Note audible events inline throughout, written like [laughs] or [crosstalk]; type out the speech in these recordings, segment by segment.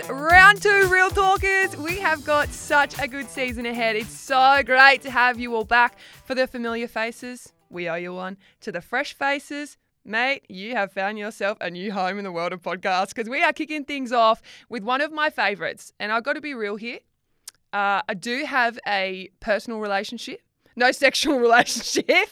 is round two, Real Talkers. We have got such a good season ahead. It's so great to have you all back. For the familiar faces, we owe you one. To the fresh faces, mate, you have found yourself a new home in the world of podcasts because we are kicking things off with one of my favorites. And I've got to be real here. Uh, I do have a personal relationship, no [laughs] sexual relationship.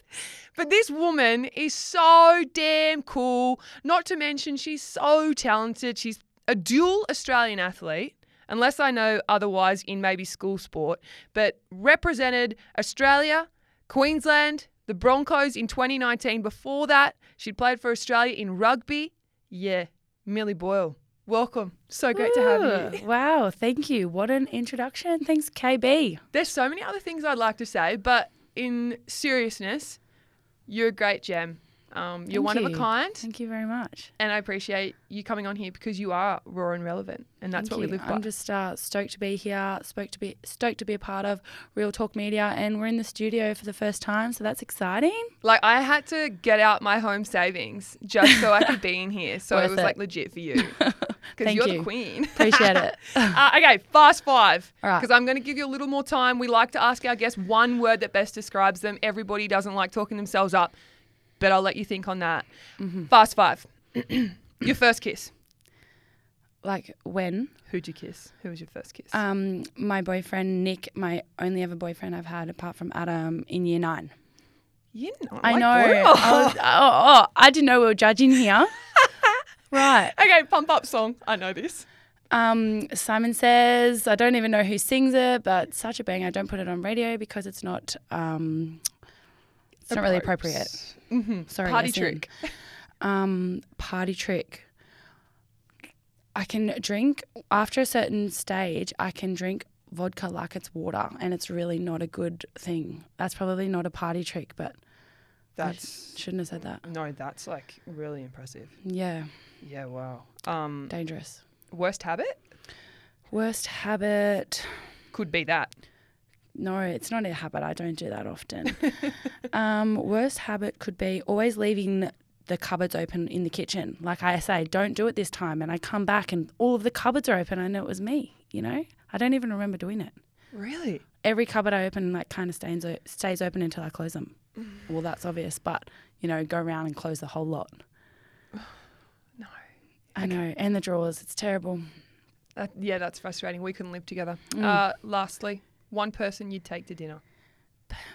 But this woman is so damn cool. Not to mention, she's so talented. She's a dual Australian athlete, unless I know otherwise in maybe school sport, but represented Australia, Queensland, the Broncos in 2019. Before that, she'd played for Australia in rugby. Yeah, Millie Boyle. Welcome. So great to have you. Wow, thank you. What an introduction. Thanks, KB. There's so many other things I'd like to say, but in seriousness, you're a great gem. Um, you're Thank one of a kind, Thank you very much. and I appreciate you coming on here because you are raw and relevant, and that's Thank what you. we live by. I'm just uh, stoked to be here. Stoked to be stoked to be a part of Real Talk Media, and we're in the studio for the first time, so that's exciting. Like I had to get out my home savings just so I could be in [laughs] here, so it was it. like legit for you [laughs] because you're you. the queen. Appreciate it. [laughs] uh, okay, fast five. All right. Because I'm going to give you a little more time. We like to ask our guests one word that best describes them. Everybody doesn't like talking themselves up, but I'll let you think on that. Mm-hmm. Fast five. [clears throat] your first kiss. like when Who'd you kiss? Who was your first kiss? um, my boyfriend Nick, my only ever boyfriend I've had apart from Adam, in year nine. you know, I like know. boy- I, was, [laughs] oh, oh, I didn't know we were judging here. [laughs] right. Okay, pump up song. I know this. Um, Simon says, I don't even know who sings it, but such a bang. I don't put it on radio because it's not. Um, it's not really appropriate. Mm-hmm. Sorry, Party Yasin. trick. Um, party trick. I can drink after a certain stage. I can drink vodka like it's water, and it's really not a good thing. That's probably not a party trick, but I That's shouldn't have said that. no, that's like really impressive. Yeah, Yeah, wow. Um, dangerous. worst habit Worst habit. could be that. No, it's not a habit. I don't do that often. [laughs] um, worst habit could be always leaving the cupboards open in the kitchen. Like I say, don't do it this time. And I come back and all of the cupboards are open. I know it was me, you know? I don't even remember doing it. Really? Every cupboard I open, like, kind of stays, stays open until I close them. Mm. Well, that's obvious, but, you know, go around and close the whole lot. [sighs] No. I know. And the drawers, it's terrible. That, yeah, that's frustrating. We couldn't live together. Mm. Uh, lastly, one person you'd take to dinner.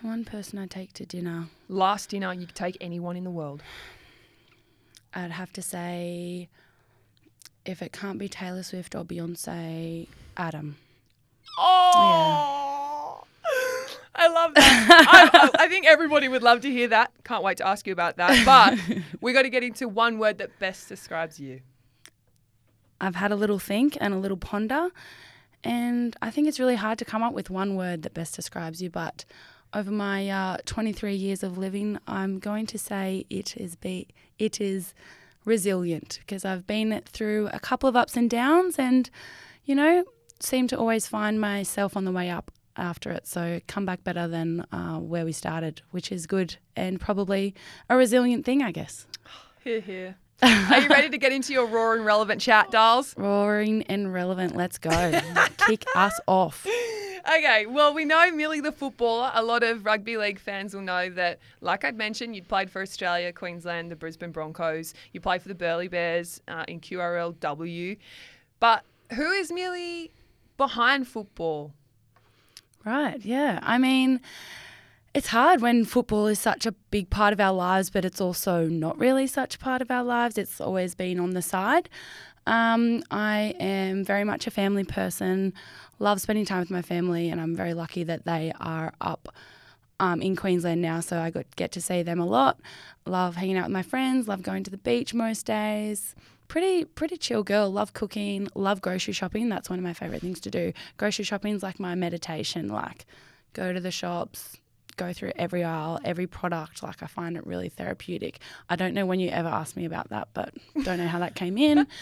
One person I'd take to dinner, Last dinner you could take anyone in the world. I'd have to say, if it can't be Taylor Swift or Beyonce, Adam. Oh, I love that. I, I, I think everybody would love to hear that. Can't wait to ask you about that. But [laughs] we got to get into one word that best describes you. I've had a little think and a little ponder, and I think it's really hard to come up with one word that best describes you. But over my uh, 23 years of living, I'm going to say it is be it is resilient because I've been through a couple of ups and downs, and you know, seem to always find myself on the way up after it. So come back better than uh, where we started, which is good and probably a resilient thing, I guess. [sighs] Here, here. Are you ready [laughs] to get into your raw and relevant chat, dolls? Roaring and relevant. Let's go. [laughs] Kick us off. Okay, well, we know Millie the footballer. A lot of rugby league fans will know that, like I'd mentioned, you'd played for Australia, Queensland, the Brisbane Broncos. You played for the Burleigh Bears uh, in QRLW. But who is Millie behind football? Right, yeah. I mean, it's hard when football is such a big part of our lives, but it's also not really such a part of our lives. It's always been on the side. Um, I am very much a family person, love spending time with my family, and I'm very lucky that they are up um, in Queensland now, so I get to see them a lot. Love hanging out with my friends, love going to the beach most days. Pretty pretty chill girl. Love cooking. Love grocery shopping. That's one of my favorite things to do. Grocery shopping is like my meditation. Like go to the shops, go through every aisle, every product. Like I find it really therapeutic. I don't know when you ever asked me about that, but don't know how that came in. [laughs]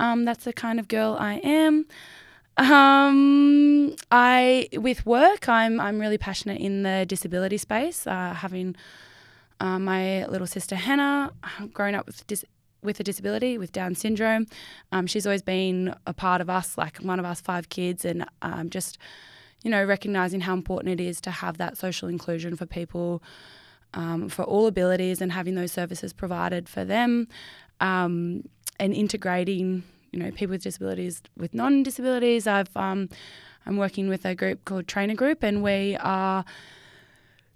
Um, that's the kind of girl I am. Um, I with work, I'm I'm really passionate in the disability space. Uh, having uh, my little sister Hannah, grown up with dis- with a disability, with Down syndrome. Um, she's always been a part of us, like one of us five kids, and um, just, you know, recognizing how important it is to have that social inclusion for people um, for all abilities and having those services provided for them um, and integrating, you know, people with disabilities with non-disabilities. I've um, I'm working with a group called Trainer Group, and we are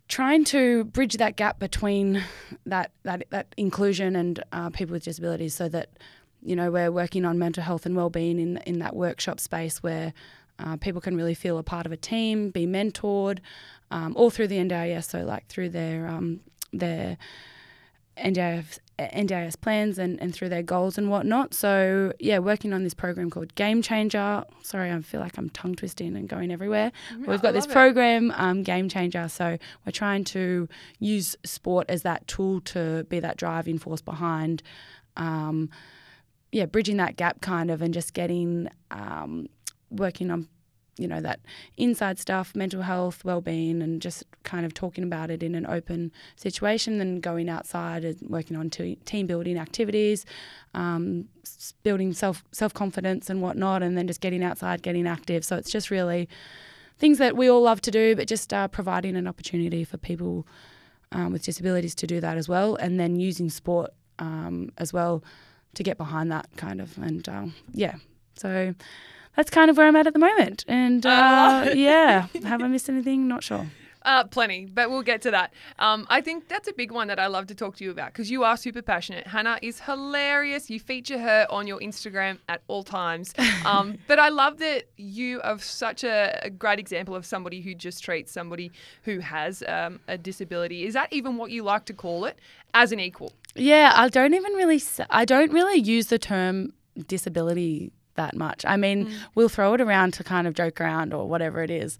trying to bridge that gap between that that, that inclusion and uh, people with disabilities, so that you know we're working on mental health and well-being in in that workshop space where uh, people can really feel a part of a team, be mentored, um, all through the NDIS. So like through their um, their NDIS, NDIS plans and, and through their goals and whatnot. So, yeah, working on this program called Game Changer. Sorry, I feel like I'm tongue twisting and going everywhere. Yeah, We've got this program, um, Game Changer. So, we're trying to use sport as that tool to be that driving force behind, um, yeah, bridging that gap kind of and just getting, um, working on you know that inside stuff mental health well-being and just kind of talking about it in an open situation and going outside and working on te- team building activities um, building self self-confidence and whatnot and then just getting outside getting active. So it's just really things that we all love to do but just uh, providing an opportunity for people um, with disabilities to do that as well and then using sport um, as well to get behind that kind of and um, yeah. So that's kind of where I'm at at the moment. And uh, yeah, [laughs] have I missed anything? Not sure. Uh, plenty, but we'll get to that. Um, I think that's a big one that I love to talk to you about because you are super passionate. Hannah is hilarious. You feature her on your Instagram at all times. [laughs] Um, but I love that you are such a, a great example of somebody who just treats somebody who has um, a disability. Is that even what you like to call it? As an equal. Yeah, I don't even really. I don't really use the term disability that much. I mean, we'll throw it around to kind of joke around or whatever it is.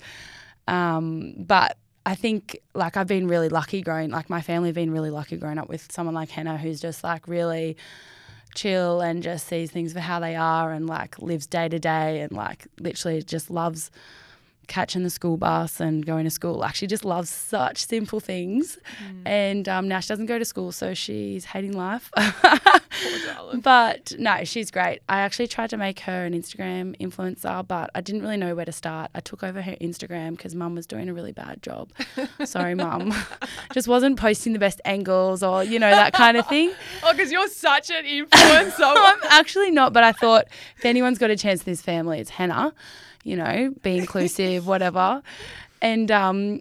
Um, but I think like I've been really lucky growing. Like my family have been really lucky growing up with someone like Hannah, who's just like really chill and just sees things for how they are and like lives day to day and like literally just loves catching the school bus and going to school. Like she just loves such simple things. And um, now she doesn't go to school, so she's hating life. [laughs] but no, she's great. I actually tried to make her an Instagram influencer, but I didn't really know where to start. I took over her Instagram because mum was doing a really bad job. [laughs] Sorry, mum. [laughs] just wasn't posting the best angles or, you know, that kind of thing. Oh, because you're such an influencer. I'm actually not, but I thought if anyone's got a chance in this family, it's Hannah, you know, be inclusive, whatever. And um,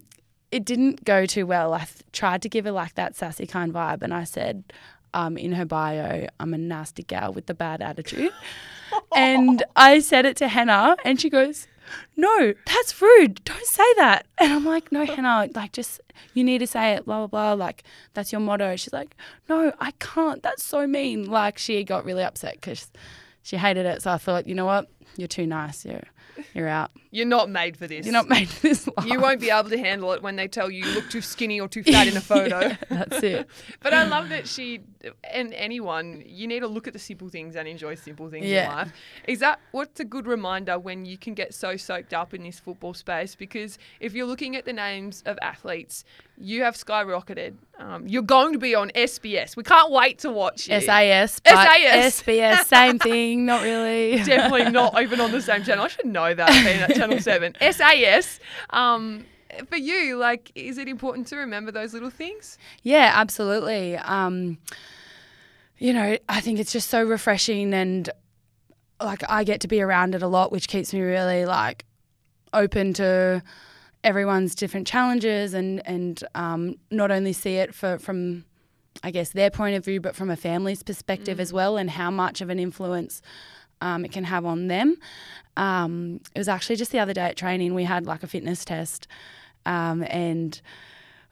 it didn't go too well. I th- tried to give her like that sassy kind vibe, and I said um, in her bio, I'm a nasty gal with the bad attitude. [laughs] and I said it to Hannah, and she goes, no, that's rude. Don't say that. And I'm like, no, Hannah, like, just, you need to say it, blah, blah, blah. Like, that's your motto. She's like, no, I can't. That's so mean. Like, she got really upset because she hated it. So I thought, you know what? You're too nice. You're, you're out. You're not made for this. You're not made for this life. You won't be able to handle it when they tell you you look too skinny or too fat in a [laughs] photo. Yeah, that's it. But I love that she and anyone, you need to look at the simple things and enjoy simple things in life. Is that what's a good reminder when you can get so soaked up in this football space? Because if you're looking at the names of athletes, you have skyrocketed. Um, you're going to be on SBS. We can't wait to watch you. SAS, SAS. SBS, same thing. Not really. [laughs] Definitely not even on the same channel. I should know that being at Channel [laughs] 7. SAS. Um, for you, like, is it important to remember those little things? Yeah, absolutely. Um, you know, I think it's just so refreshing and like I get to be around it a lot, which keeps me really like open to everyone's different challenges and and um, not only see it for from I guess their point of view, but from a family's perspective as well, and how much of an influence um, it can have on them. Um, it was actually just the other day at training, we had like a fitness test, um, and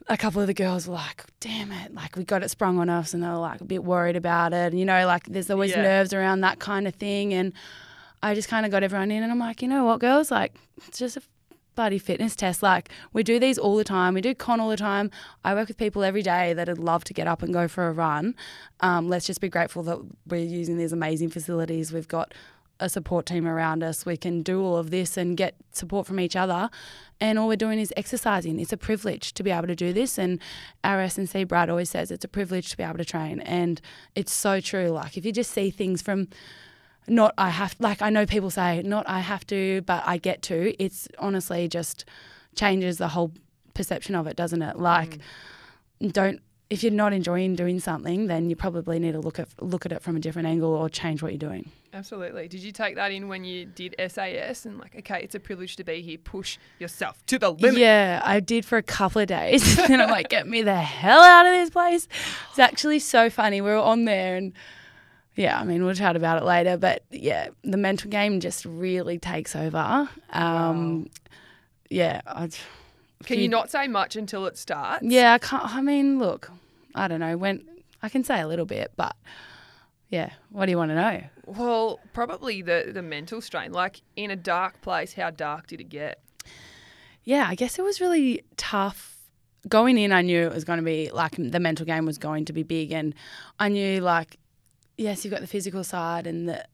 a couple of the girls were like, damn it, like we got it sprung on us, and they were like a bit worried about it. And, you know, like there's always Yeah. nerves around that kind of thing. And I just kind of got everyone in, and I'm like, you know what, girls, like it's just a bloody fitness test. Like we do these all the time. We do con all the time. I work with people every day that would love to get up and go for a run. Um, let's just be grateful that we're using these amazing facilities. We've got a support team around us. We can do all of this and get support from each other. And all we're doing is exercising. It's a privilege to be able to do this. And our S&C Brad always says it's a privilege to be able to train. And it's so true. Like if you just see things from not I have like I know people say not I have to, but I get to. It's honestly just changes the whole perception of it, doesn't it? Like Mm. don't if you're not enjoying doing something, then you probably need to look at look at it from a different angle or change what you're doing. Absolutely. Did you take that in when you did SAS and like, okay, it's a privilege to be here. Push yourself to the limit. Yeah, I did for a couple of days. [laughs] and I'm like, get me the hell out of this place. It's actually so funny. We were on there and yeah, I mean, we'll chat about it later. But yeah, the mental game just really takes over. Um, Yeah, I, Can you not say much until it starts? Yeah, I can't. I mean, look, I don't know. When I can say a little bit, but yeah, what do you want to know? Well, probably the the mental strain. Like in a dark place, how dark did it get? Yeah, I guess it was really tough. Going in, I knew it was going to be like the mental game was going to be big, and I knew like, yes, you've got the physical side and the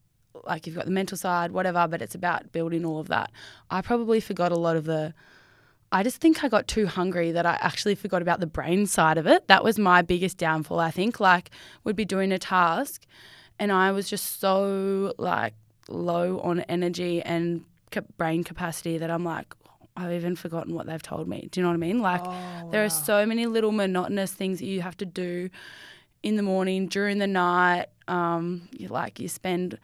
like, you've got the mental side, whatever, but it's about building all of that. I probably forgot a lot of the. I just think I got too hungry that I actually forgot about the brain side of it. That was my biggest downfall. I think like we'd be doing a task, and I was just so like low on energy and brain capacity that I'm like, I've even forgotten what they've told me. Do you know what I mean? Like, oh, there are so many little monotonous things that you have to do in the morning, during the night. Um, you like you spend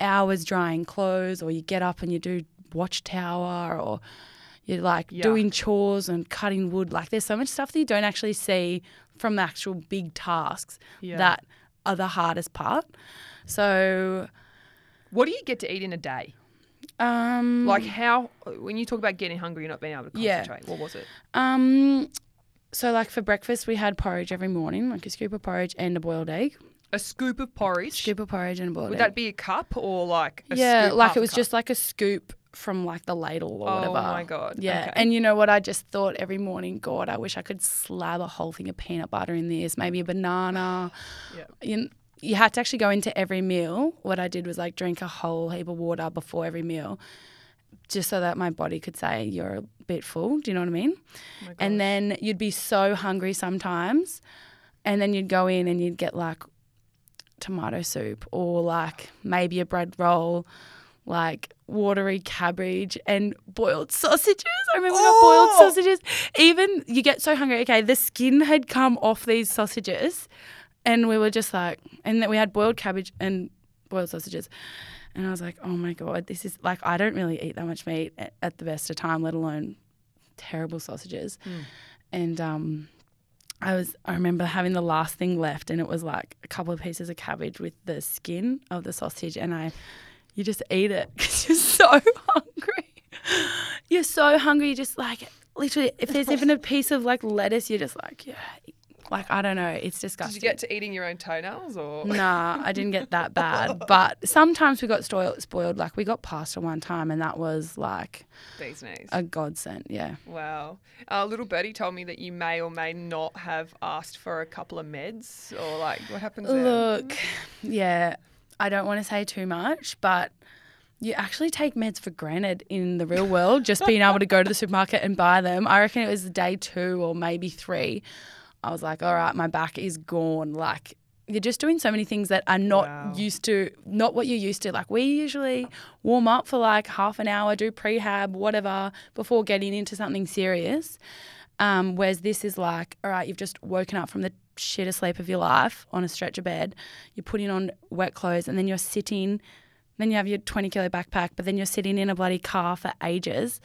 hours drying clothes, or you get up and you do watchtower, or you're like Yuck. doing chores and cutting wood. Like, there's so much stuff that you don't actually see from the actual big tasks Yeah. that are the hardest part. So, What do you get to eat in a day? um, Like how when you talk about getting hungry, you're not being able to Yeah. concentrate. What was it? Um, so like for breakfast, we had porridge every morning, like a scoop of porridge and a boiled egg. A scoop of porridge. Scoop of porridge and a boiled egg. Would egg. that be a cup or like a yeah, like it was cup? just like a scoop from like the ladle or Oh whatever. my God, Yeah, okay. and you know what? I just thought every morning, God, I wish I could slab a whole thing of peanut butter in this, maybe a banana. Yeah. You, you had to actually go into every meal. What I did was like drink a whole heap of water before every meal, just so that my body could say you're a bit full. Do you know what I mean? Oh and then you'd be so hungry sometimes and then you'd go in and you'd get like tomato soup or like maybe a bread roll like watery cabbage and boiled sausages i remember got boiled Oh! sausages even you get so hungry okay the skin had come off these sausages and we were just like and then we had boiled cabbage and boiled sausages and i was like oh my god this is like i don't really eat that much meat at, at the best of time let alone terrible sausages. And um, I was I remember having the last thing left and it was like a couple of pieces of cabbage with the skin of the sausage and I you just eat it [laughs] because you're so hungry. You're so hungry, you just like literally if there's even a piece of like lettuce, you're just like, yeah. Like I don't know, it's disgusting. Did you get to eating your own toenails or [laughs] Nah, I didn't get that bad. [laughs] But sometimes we got spoiled, spoiled. Like we got pasta one time, and that was like these knees? a godsend. Yeah. Wow. Uh, little birdie told me that you may or may not have asked for a couple of meds or like what happens there? Look, yeah, I don't want to say too much, but you actually take meds for granted in the real world, just being able to go to the supermarket and buy them. I reckon it was day two or maybe three. I was like, all right, my back is gone. Like, you're just doing so many things that are not Wow. used to, not what you're used to. Like, we usually warm up for like half an hour, do prehab, whatever, before getting into something serious. Um, whereas this is like, all right, you've just woken up from the shittest sleep of your life on a stretcher bed. You're putting on wet clothes, and then you're sitting. Then you have your 20 kilo backpack, but then you're sitting in a bloody car for ages,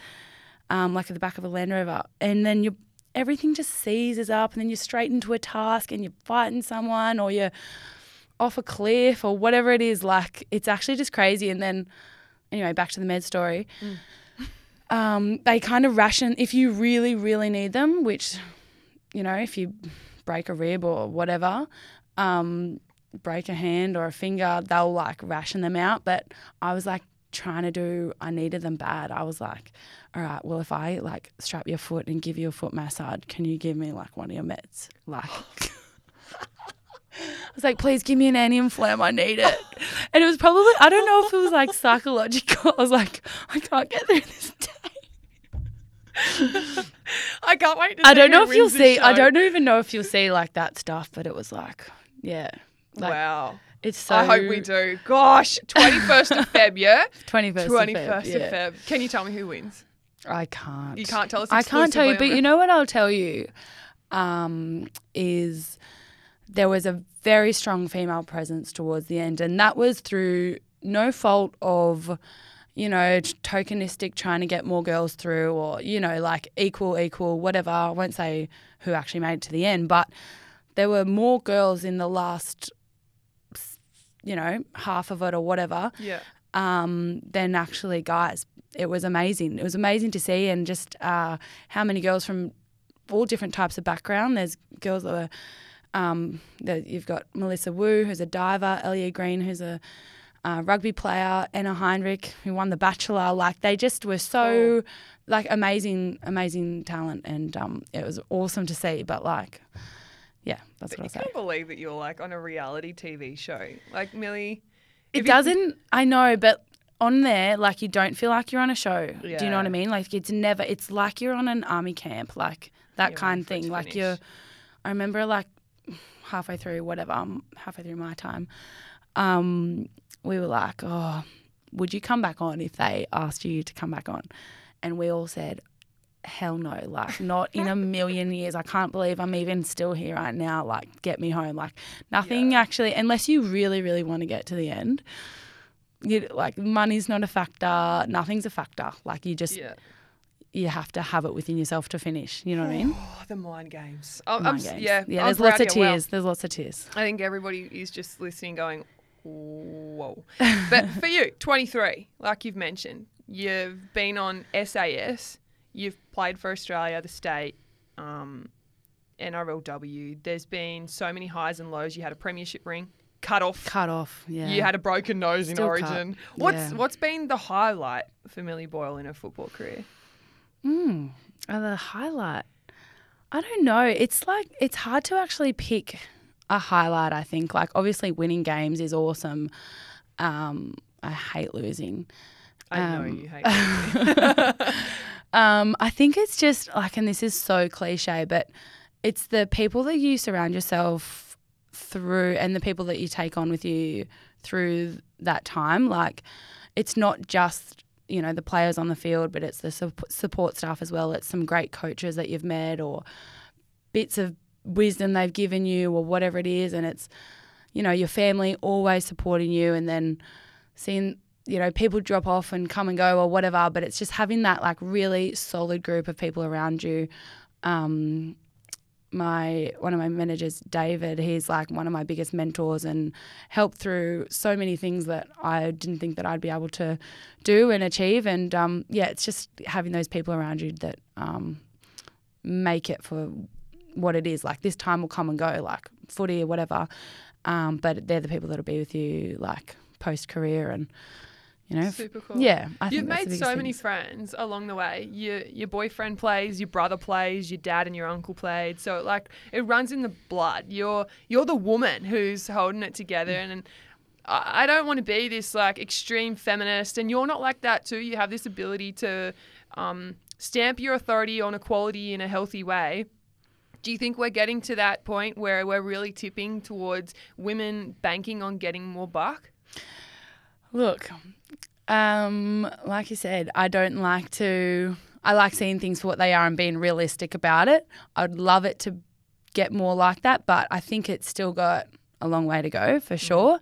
um, like at the back of a Land Rover, and then you everything just seizes up, and then you're straight into a task, and you're fighting someone, or you're off a cliff, or whatever it is. Like it's actually just crazy. And then, anyway, back to the med story. Um, they kind of ration if you really, really need them, which, you know, if you break a rib or whatever, um, break a hand or a finger, they'll like ration them out. But I was like trying to do, I needed them bad. I was like, all right, well, if I like strap your foot and give you a foot massage, can you give me like one of your meds? Like, [laughs] I was like, please give me an anti-inflam. I need it. And it was probably I don't know if it was like psychological. I was like, I can't get through this day. [laughs] I can't wait to I don't know if you'll wins this see. I don't even know if you'll see like that stuff, but it was like, yeah, like, wow. It's so. I hope we do. Gosh, 21st [laughs] of Feb, yeah? Twenty first. 21st of Feb. of. Feb. Can you tell me who wins? I can't. You can't tell us I can't tell you, but you know what I'll tell you um, is there was a very strong female presence towards the end, and that was through no fault of you know tokenistic trying to get more girls through, or you know like equal, equal, whatever. I won't say who actually made it to the end, but there were more girls in the last, you know, half of it or whatever Yeah. um, than actually guys. It was amazing. It was amazing to see, and just uh, how many girls from all different types of background. There's girls that are, um, that you've got Melissa Wu, who's a diver, Ellia Green, who's a uh, rugby player, Anna Heinrich, who won The Bachelor. Like they just were so, like amazing, amazing talent, and um, it was awesome to see. But like, yeah, that's But what you I say. can't believe that you're like on a reality TV show. Like, Millie. It doesn't. I know, but on there, like you don't feel like you're on a show. Do you know what I mean? Like it's never. It's like you're on an army camp, like that You're kind of thing. Like finish. you're. I remember like halfway through whatever, um, halfway through my time, um, we were like, oh, would you come back on if they asked you to come back on? And we all said. Hell no, like not in a million years. I can't believe I'm even still here right now. Like, get me home. Like, nothing Yeah. actually, unless you really, really want to get to the end you like money's not a factor nothing's a factor like you just Yeah. you have to have it within yourself to finish you know what i mean Oh, [sighs] the mind games. I'm Mind games. Yeah. yeah I'm there's lots of you. Well, tears there's lots of tears I think everybody is just listening going, whoa. but for you, 23, like you've mentioned, you've been on SAS, you've played for Australia, the state, um, NRLW. There's been so many highs and lows. You had a premiership ring, cut off. cut off yeah You had a broken nose in Still cut. Origin. What's Yeah. what's been the highlight for Millie Boyle in her football career? mm, the highlight i don't know it's like it's hard to actually pick a highlight i think like obviously winning games is awesome um i hate losing I know Um, you hate. [laughs] [laughs] Um, I think it's just like, and this is so cliche, but it's the people that you surround yourself through and the people that you take on with you through that time. Like, it's not just, you know, the players on the field, but it's the sup- support staff as well. It's some great coaches that you've met or bits of wisdom they've given you or whatever it is. And it's, you know, your family always supporting you and then seeing you know people drop off and come and go or whatever but it's just having that like really solid group of people around you. Um my one of my managers david he's like one of my biggest mentors and helped through so many things that i didn't think that i'd be able to do and achieve. And um yeah it's just having those people around you that um make it for what it is. Like this time will come and go like footy or whatever. Um but they're the people that'll be with you like post career and you know Super cool. yeah I You've made so many friends along the way. Your your boyfriend plays, your brother plays, your dad and your uncle played. So like it runs in the blood. You're you're the woman who's holding it together Mm. and. I I don't want to be this like extreme feminist, and you're not like that too. You have this ability to um, stamp your authority on equality in a healthy way. Do you think we're getting to that point where we're really tipping towards women banking on getting more buck? Look, um, like you said, I don't like to. I like seeing things for what they are and being realistic about it. I'd love it to get more like that, but I think it's still got a long way to go for sure.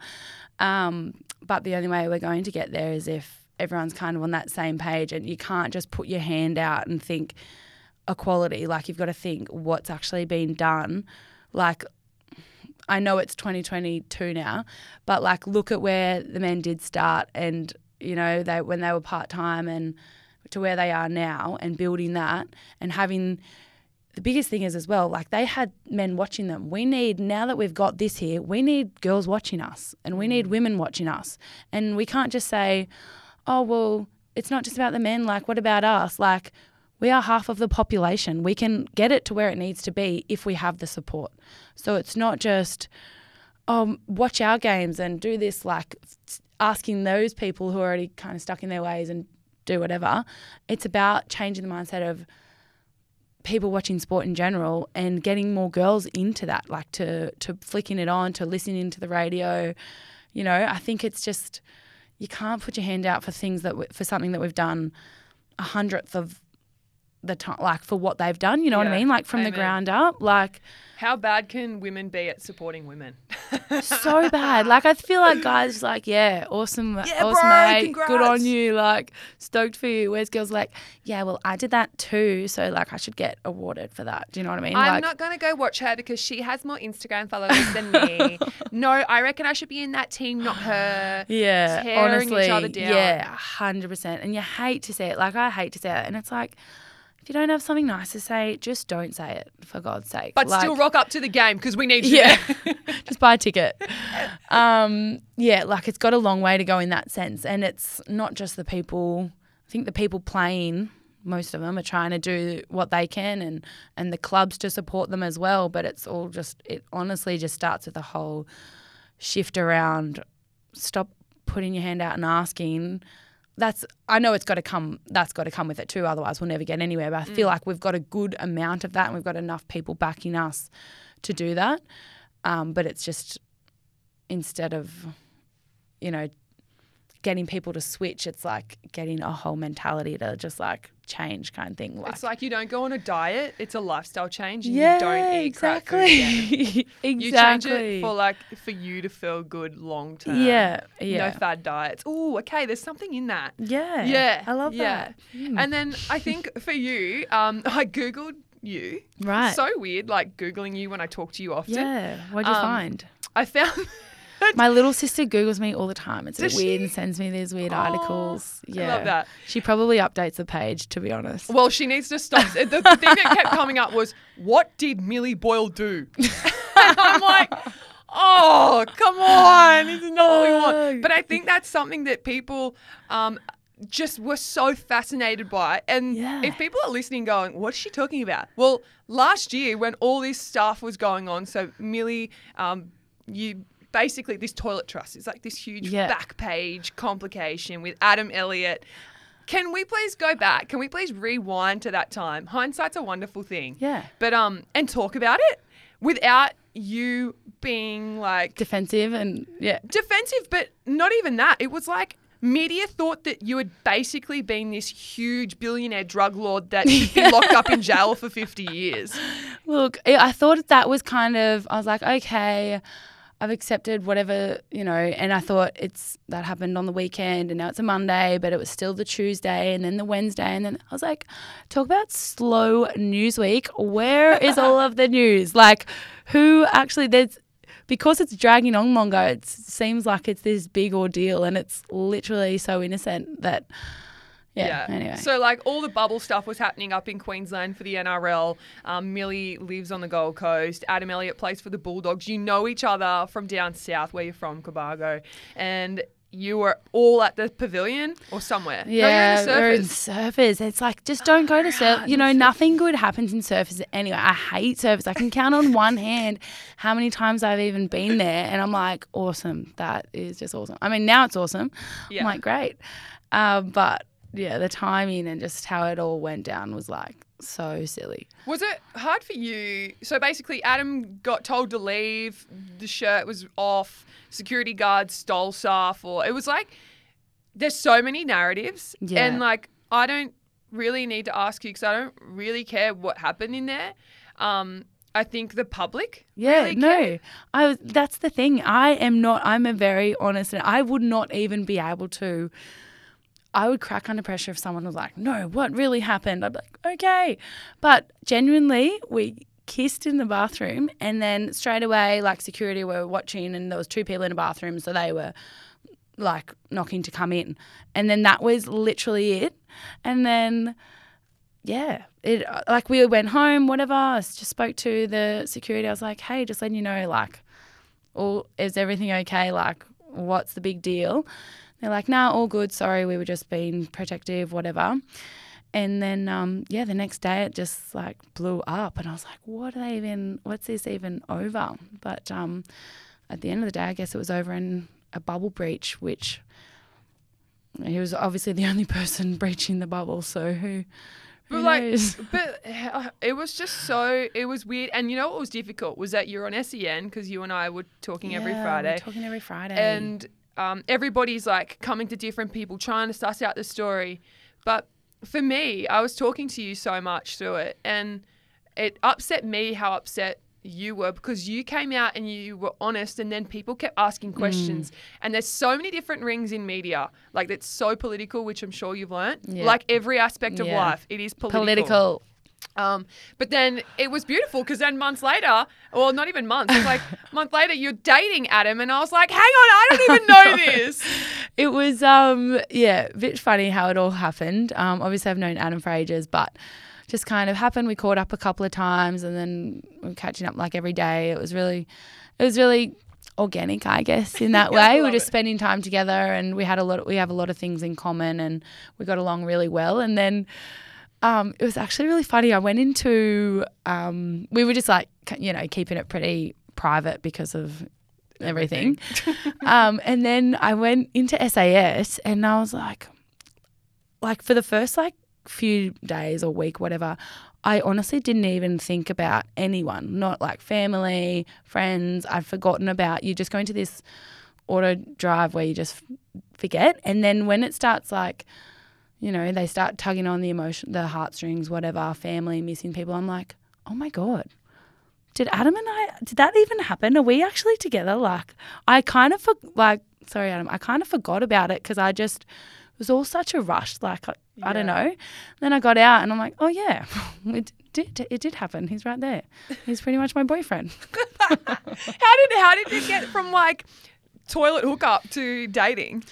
Um, but the only way we're going to get there is if everyone's kind of on that same page, and you can't just put your hand out and think equality. Like you've got to think what's actually been done. Like I know it's 2022 now, but like look at where the men did start and you know they when they were part time and to where they are now and building that and having the biggest thing is as well like they had men watching them. We need now that we've got this here we need girls watching us and we need mm. women watching us. And we can't just say oh well it's not just about the men like what about us? Like we are half of the population we can get it to where it needs to be if we have the support so it's not just oh, watch our games and do this, like asking those people who are already kind of stuck in their ways and do whatever. It's about changing the mindset of people watching sport in general and getting more girls into that, like to to flicking it on, to listening to the radio. You know, I think it's just you can't put your hand out for things that for something that we've done a hundredth of the time, like for what they've done. You know what I mean? Like from Amen. the ground up, like How bad can women be at supporting women? so bad. Like I feel like [laughs] guys like, yeah, awesome, Yeah, awesome, bro, mate, good on you, like stoked for you. Whereas girls like, yeah, well, I did that too, so like I should get awarded for that. Do you know what I mean? I'm like, not going to go watch her because she has more Instagram followers [laughs] than me. no, I reckon I should be in that team, not her. [gasps] yeah, tearing each honestly, other down. yeah, hundred percent. And you hate to say it. Like I hate to say it, and it's like. If you don't have something nice to say, just don't say it, for God's sake. But Like- still rock up to the game because we need you. Yeah. [laughs] [laughs] just buy a ticket. Um, yeah, like it's got a long way to go in that sense. And it's not just the people, I think the people playing, most of them are trying to do what they can and, and the clubs to support them as well. But it's all just, it honestly just starts with a whole shift around stop putting your hand out and asking. That's I know it's got to come. That's got to come with it too. Otherwise, we'll never get anywhere. But I feel like we've got a good amount of that, and we've got enough people backing us to do that. Um, but it's just instead of, you know, getting people to switch, it's like getting a whole mentality to just like change kind of thing. Like, It's like you don't go on a diet; it's a lifestyle change. And yeah, you don't eat exactly, exactly. [laughs] You change it for like for you to feel good long term. yeah, yeah, No fad diets. Oh, okay. There's something in that. yeah, Yeah, I love yeah. that. Mm. And then I think [laughs] for you, um, [laughs] I googled you. Right. So weird, like googling you when I talk to you often. yeah, what'd you Um, find? I found. [laughs] My little sister Googles me all the time. It's a bit Does weird she? and sends me these weird Aw, articles. I Yeah. love that. She probably updates the page, to be honest. Well, she needs to stop. the, the thing that kept [laughs] coming up was, "What did Millie Boyle do?" [laughs] and I'm like, "Oh, come on, this is not what we want." But I think that's something that people. Um, just were so fascinated by. And Yeah. if people are listening going, what's she talking about? Well, last year when all this stuff was going on, so Millie, um, you basically this toilet trust is like this huge Yeah. back page complication with Adam Elliott. Can we please go back? Can we please rewind to that time? Hindsight's a wonderful thing. Yeah. But um and talk about it without you being like Defensive and yeah. defensive, but not even that. It was like media thought that you had basically been this huge billionaire drug lord that [laughs] should be locked up in jail for 50 years. Look, I I thought that was kind of, I was like, okay, I've accepted whatever, you know, and I thought it's, that happened on the weekend and now it's a Monday, but it was still the Tuesday and then the Wednesday. And then I was like, talk about slow news week. Where is all of the news? [laughs] Like, who actually, there's, because it's dragging on longer, it seems like it's this big ordeal and it's literally so innocent that, yeah, anyway. So, like, all the bubble stuff was happening up in Queensland for the NRL. Um, Millie lives on the Gold Coast. Adam Elliott plays for the Bulldogs. You know each other from down south where you're from, Cobargo. And you were all at the pavilion or somewhere. Yeah, no, we're in surfers. It's like just don't go to surf. You know, nothing good happens in surfers anyway. I hate surfers. I can count on one hand how many times I've even been there, and I'm like, awesome. That is just awesome. I mean, now it's awesome. Yeah. I'm like, great. Um, but yeah, the timing and just how it all went down was like so silly. Was it hard for you? So basically, Adam got told to leave. The shirt was off. Security guards stole stuff, or it was like there's so many narratives, Yeah. and like I don't really need to ask you because I don't really care what happened in there. Um, I think the public, Yeah, really no. I was. That's the thing. I am not. I'm a very honest, and I would not even be able to. I would crack under pressure if someone was like, "No, what really happened?" I'd be like, "Okay," but genuinely, we kissed in the bathroom, and then straight away, like security were watching, and there was two people in a bathroom, so they were like knocking to come in, and then that was literally it, and then yeah, it like we went home, whatever. I just spoke to the security. I was like, hey, just letting you know, like, all is everything okay? Like, what's the big deal? They're like, nah, all good. Sorry, we were just being protective, whatever. And then, um, yeah, the next day it just like blew up, and I was like, what are they even? What's this even over? But um, at the end of the day, I guess it was over in a bubble breach, which he was obviously the [laughs] only person [laughs] breaching the bubble. So who? But like, [laughs] but uh, it was just so it was weird. And you know what was difficult was that you're on SEN because you and I were talking every Yeah, we're Friday, Talking every Friday. and um, everybody's like coming to different people trying to suss out the story. But for me, I was talking to you so much through it, and it upset me how upset you were because you came out and you were honest and then people kept asking questions and there's so many different rings in media like that's so political which i'm sure you've learnt Yeah. like every aspect of Yeah. life it is political, political. Um, but then it was beautiful because then months later, well, not even months, like a [laughs] month later, you're dating Adam, and I was like, hang on, I don't even [laughs] know this. It was um yeah, a bit funny how it all happened. Um obviously I've known Adam for ages, but just kind of happened. We caught up a couple of times and then we were catching up like every day. It was really it was really organic, I guess, in [laughs] that I way. We're just it. spending time together and we had a lot we have a lot of things in common and we got along really well. And then um, it was actually really funny. I went into, um, we were just like, you know, keeping it pretty private because of everything. [laughs] um, and then [laughs] I went into SAS and I was like, like for the first like few days or week, whatever, I honestly didn't even think about anyone, not like family, friends. I'd forgotten about you just going to this auto drive where you just forget. And then when it starts like, you know, they start tugging on the emotion, the heartstrings, whatever, family, missing people. I'm like, oh my God. Did Adam and I, did that even happen? Are we actually together? Like, I kind of, for, like, sorry, Adam, I kind of forgot about it because I just, it was all such a rush. Like, I, I don't know. Then I got out and I'm like, oh yeah, [laughs] it did, it did happen. He's right there. He's pretty much my boyfriend. [laughs] [laughs] how did how did you get from like toilet hookup to dating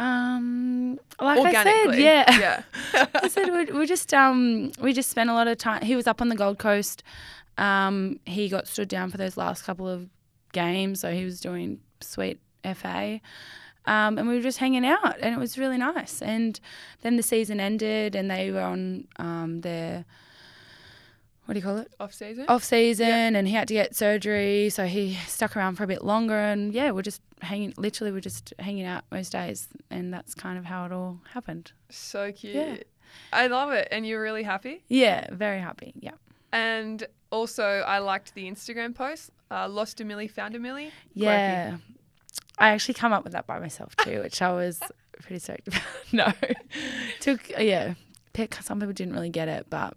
Um, like I said, yeah. yeah. [laughs] I said we, we just um we just spent a lot of time. He was up on the Gold Coast. Um, he got stood down for those last couple of games, so he was doing sweet FA. Um, and we were just hanging out, and it was really nice. And then the season ended, and they were on um, their what do you call it? Off season. Off season, and he had to get surgery, so he stuck around for a bit longer. And yeah, we're just hanging. Literally, we're just hanging out most days, and that's kind of how it all happened. So cute. Yeah. I love it, and you're really happy. Yeah, very happy. Yeah. And also, I liked the Instagram post. Uh, lost a millie, found a millie. Yeah. I actually come up with that by myself too, which I was pretty stoked [laughs] about. no. [laughs] Took, yeah. Pick, some people didn't really get it, but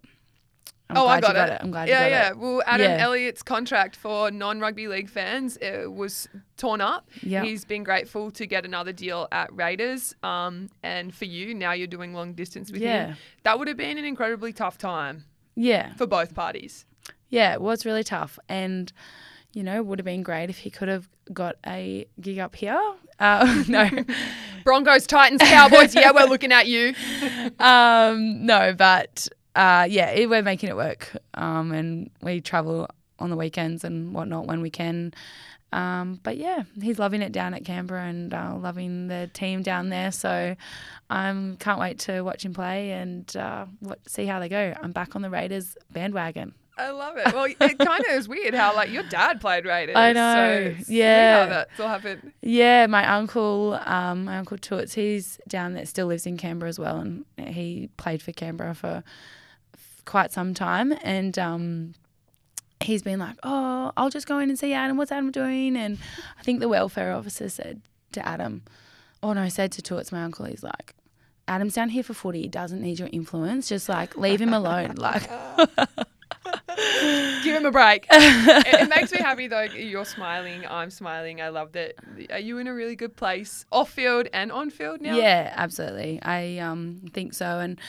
I'm oh, I got, you got it. it. I'm glad yeah, you got yeah. it. Well, Adam Yeah. Elliott's contract for non-rugby league fans uh, was torn up. Yeah. He's been grateful to get another deal at Raiders. Um, and for you, now you're doing long distance with Yeah. him. That would have been an incredibly tough time Yeah. for both parties. Yeah, it was really tough. And, you know, would have been great if he could have got a gig up here. Uh, [laughs] no. Broncos, Titans, Cowboys. yeah, we're [laughs] looking at you. um, no, but uh, yeah, it, we're making it work. Um, and we travel on the weekends and whatnot when we can. Um, but yeah, he's loving it down at Canberra and uh, loving the team down there. So I um, can't wait to watch him play and uh, what, see how they go. I'm back on the Raiders bandwagon. I love it. Well, it kind of is weird how like your dad played Raiders. I know, So yeah. how that's all happened. Yeah, my uncle, um, my uncle Toots, he's down there, still lives in Canberra as well, and he played for Canberra for quite some time, and um, he's been like, "Oh, I'll just go in and see Adam. What's Adam doing?" And I think the welfare officer said to Adam, "Oh no," said to Toots, my uncle, he's like. Adam's down here for footy. He doesn't need your influence. Just like leave him alone. [laughs] Like, [laughs] Give him a break. [laughs] it, it makes me happy though. You're smiling. I'm smiling. I love that. Are you in a really good place, off field and on field now? Yeah, absolutely. I um, think so. And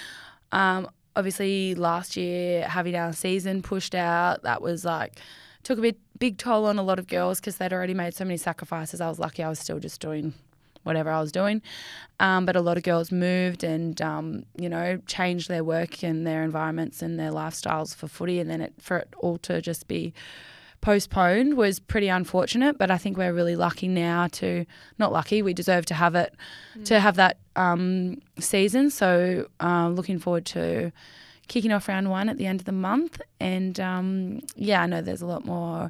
um, obviously, last year having our season pushed out, that was like took a bit big toll on a lot of girls because they'd already made so many sacrifices. I was lucky I was still just doing whatever I was doing. Um, but a lot of girls moved and, um, you know, changed their work and their environments and their lifestyles for footy. And then it, for it all to just be postponed was pretty unfortunate. But I think we're really lucky now to, not lucky, we deserve to have it, to have that um, season. So uh, looking forward to kicking off round one at the end of the month. And um, yeah, I know there's a lot more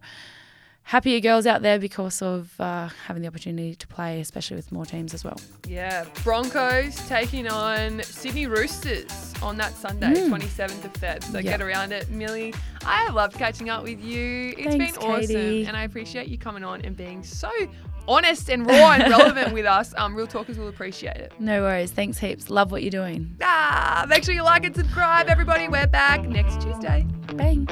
happier girls out there because of uh, having the opportunity to play, especially with more teams as well. Yeah, Broncos taking on Sydney Roosters on that Sunday, Mm. 27th of Feb. So get around it. Millie, I loved catching up with you. It's Thanks, been awesome. Katie. And I appreciate you coming on and being so honest and raw and relevant with us. Um, Real Talkers will appreciate it. No worries. Thanks heaps. Love what you're doing. Ah, make sure you like and subscribe, everybody. We're back next Tuesday. Bang.